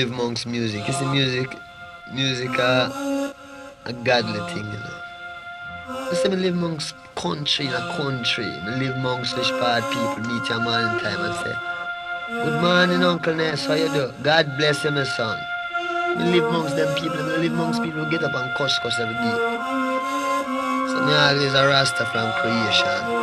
live amongst music. It's the music Music uh, a godly thing, you know. I say me live amongst country in a country. Me live amongst fish bad people, meet your man in time and say, Good morning, Uncle Ness, how you do? God bless you, my son. Me live amongst them people, me live amongst people who get up and cuss cuss every day. So me always a Rasta from creation.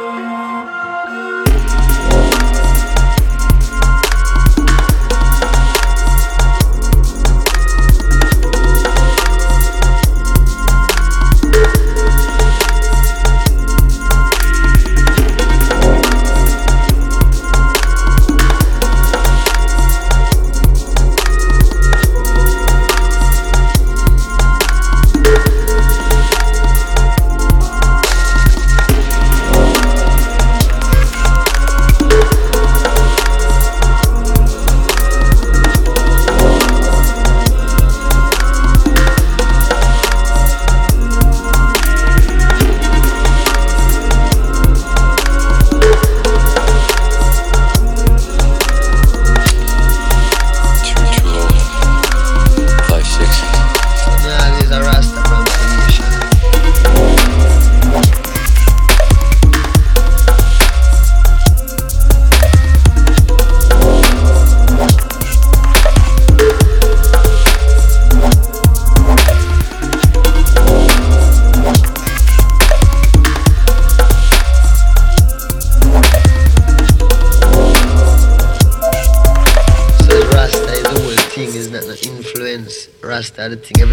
Rasta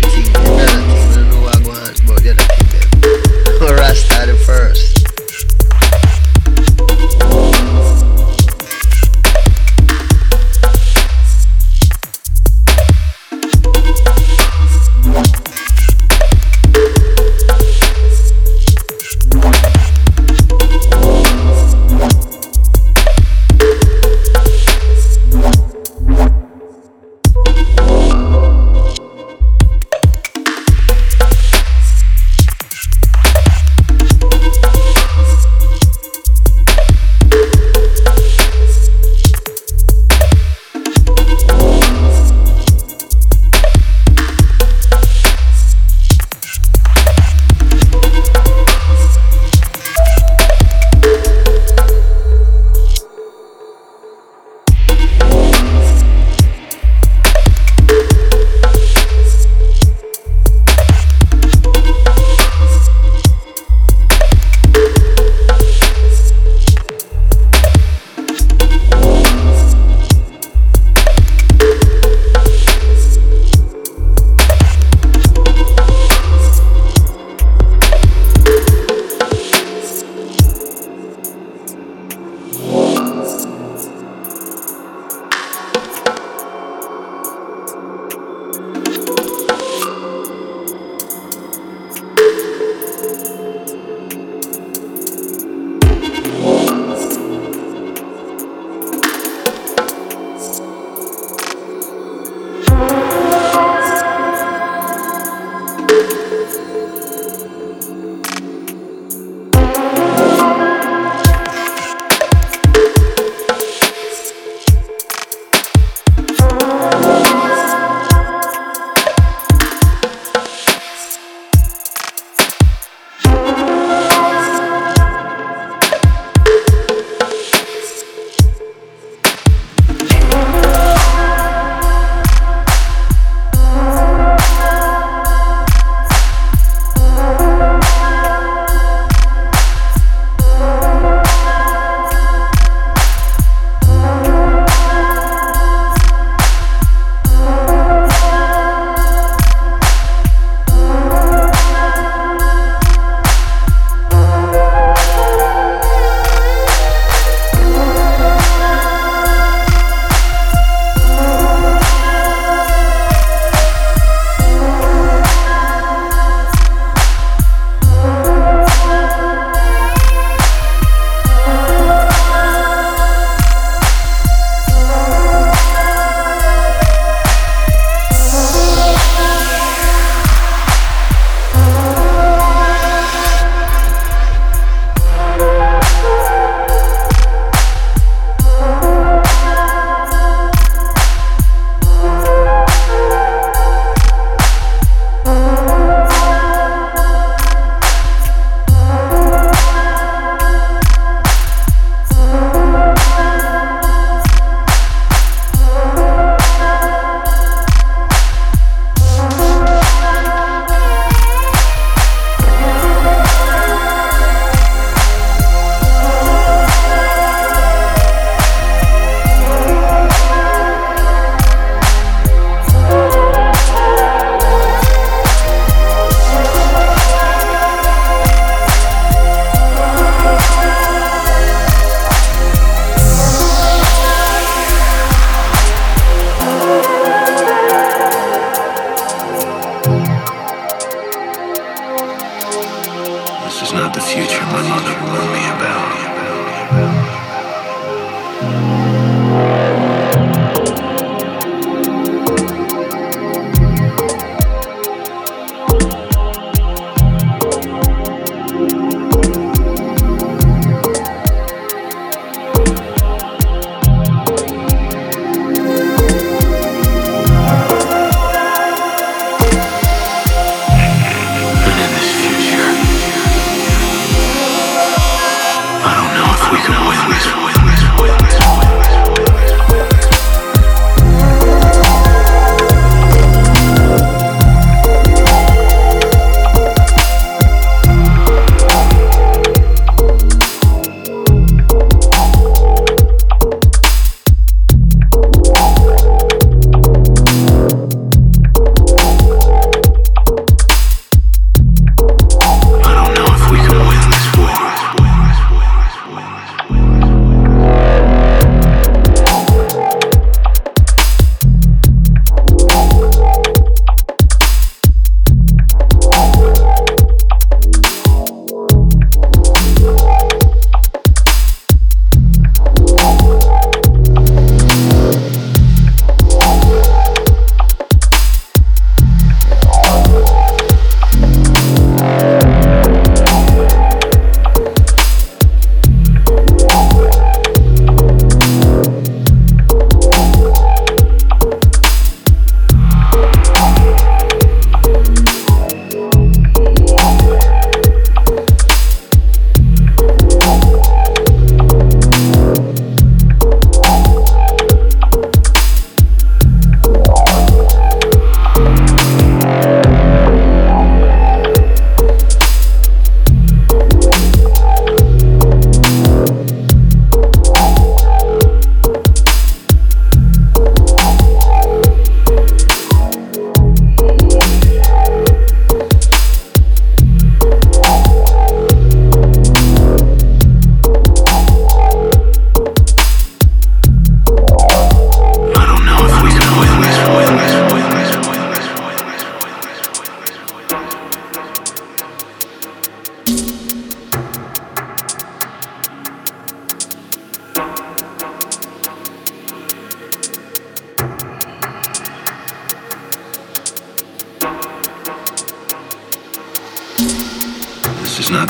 I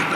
don't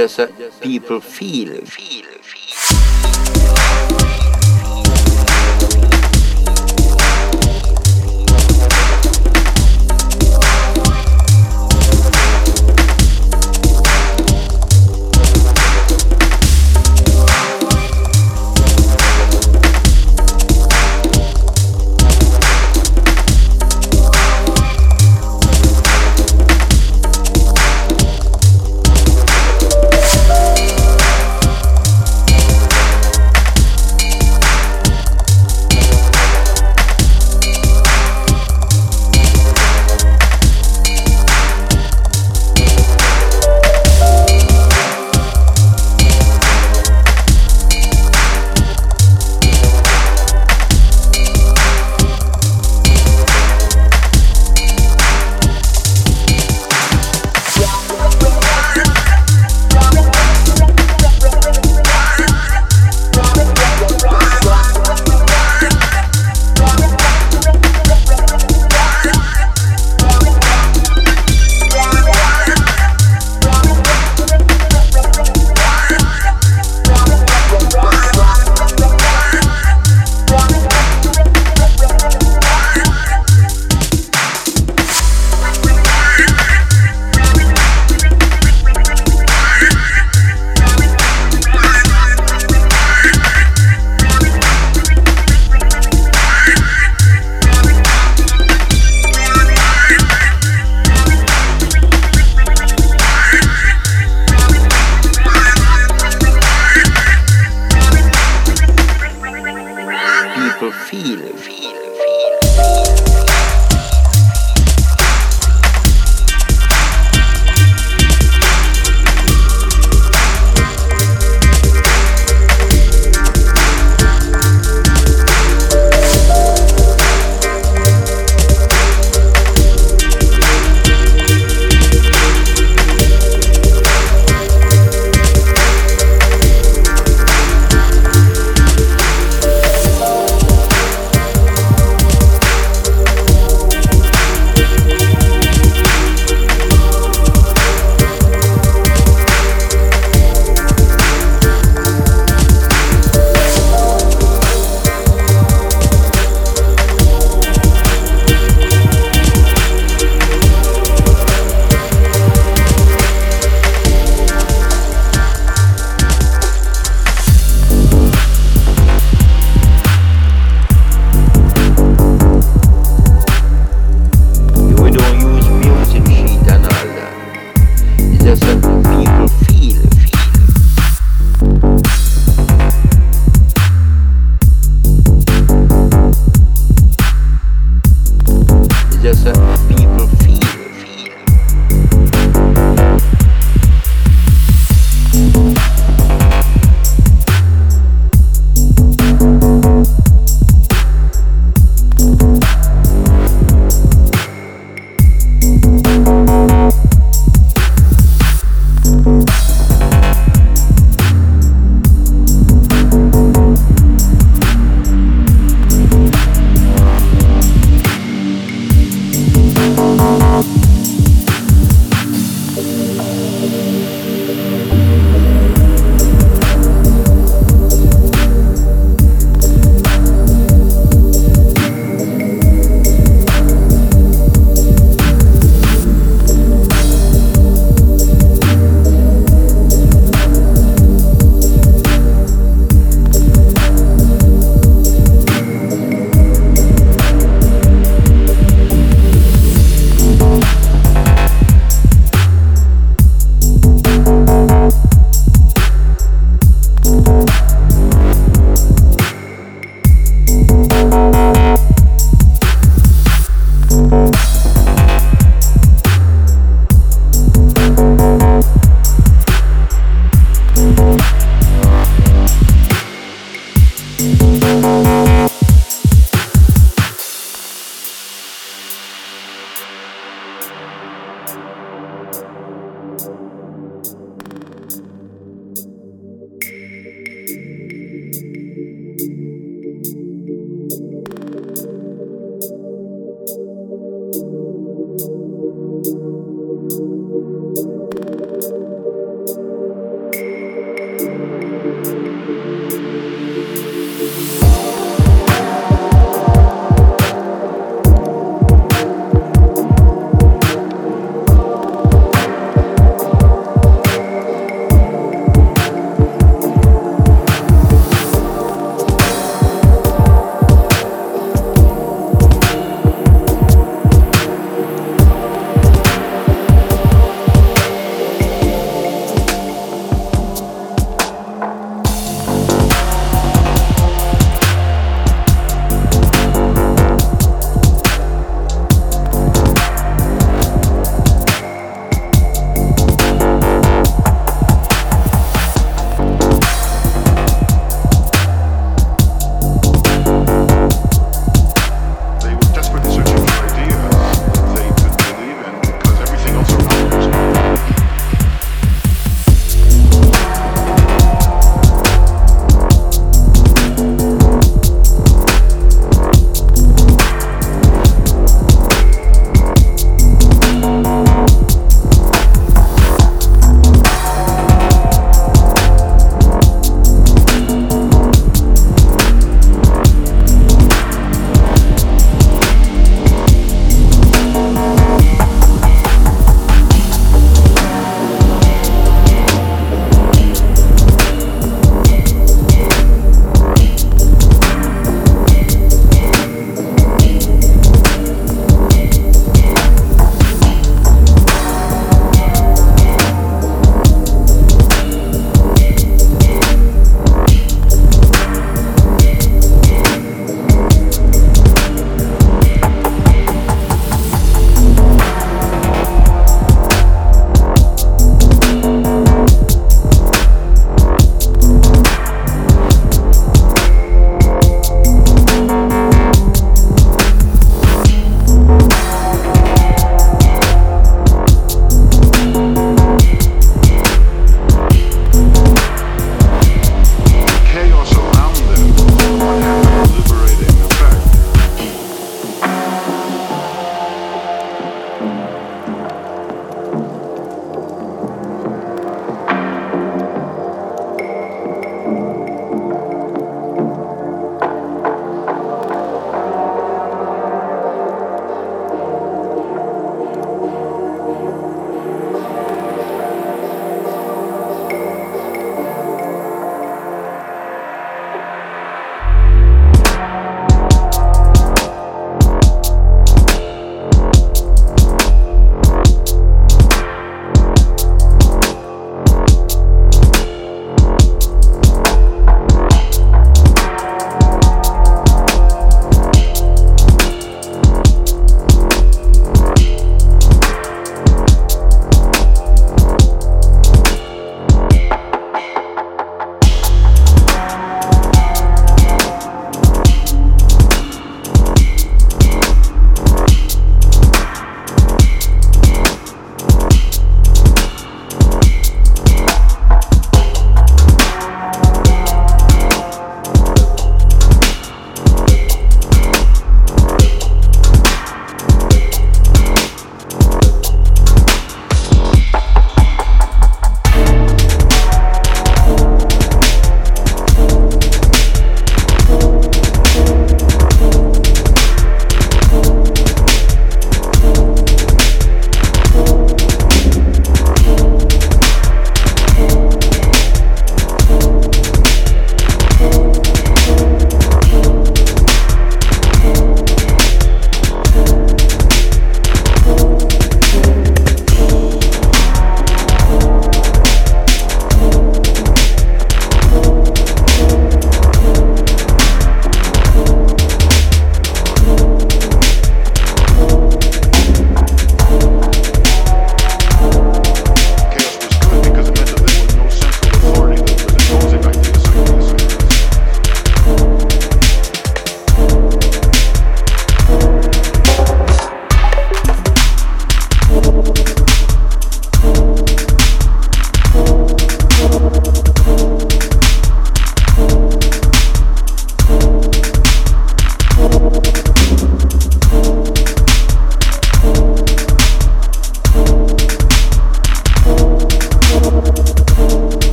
just uh, people feel, feel. filho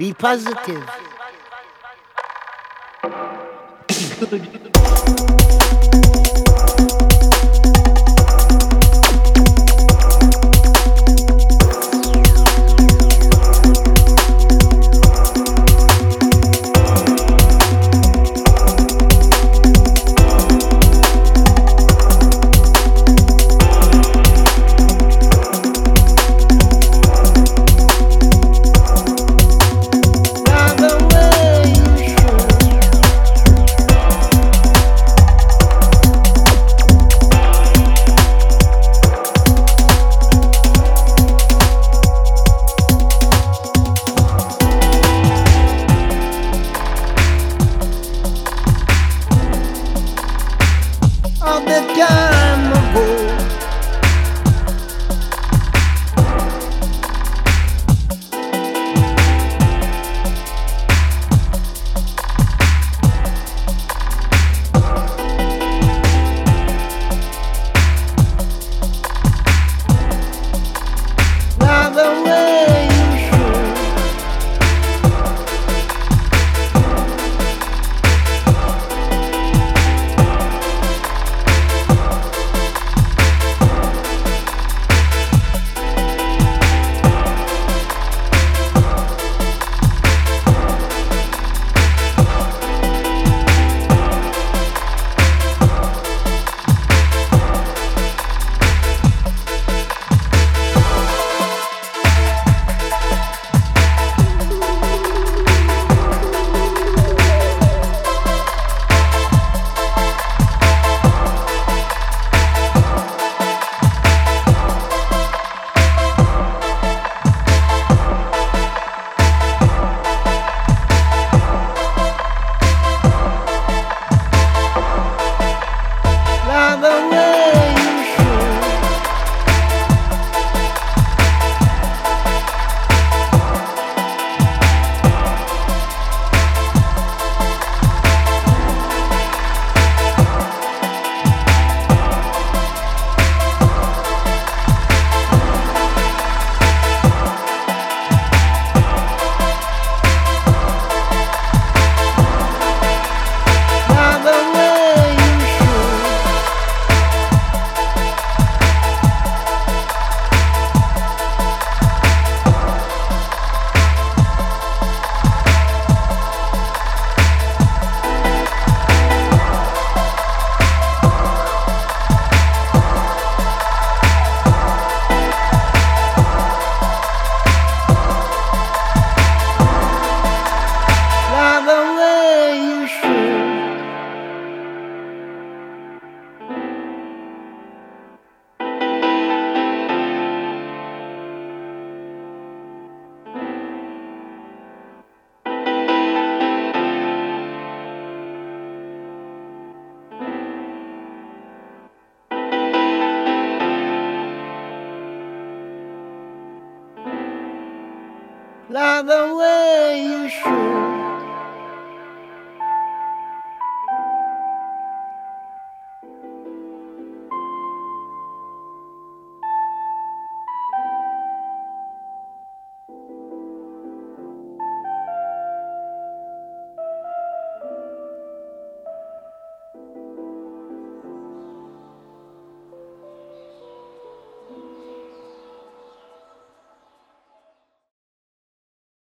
Be positive.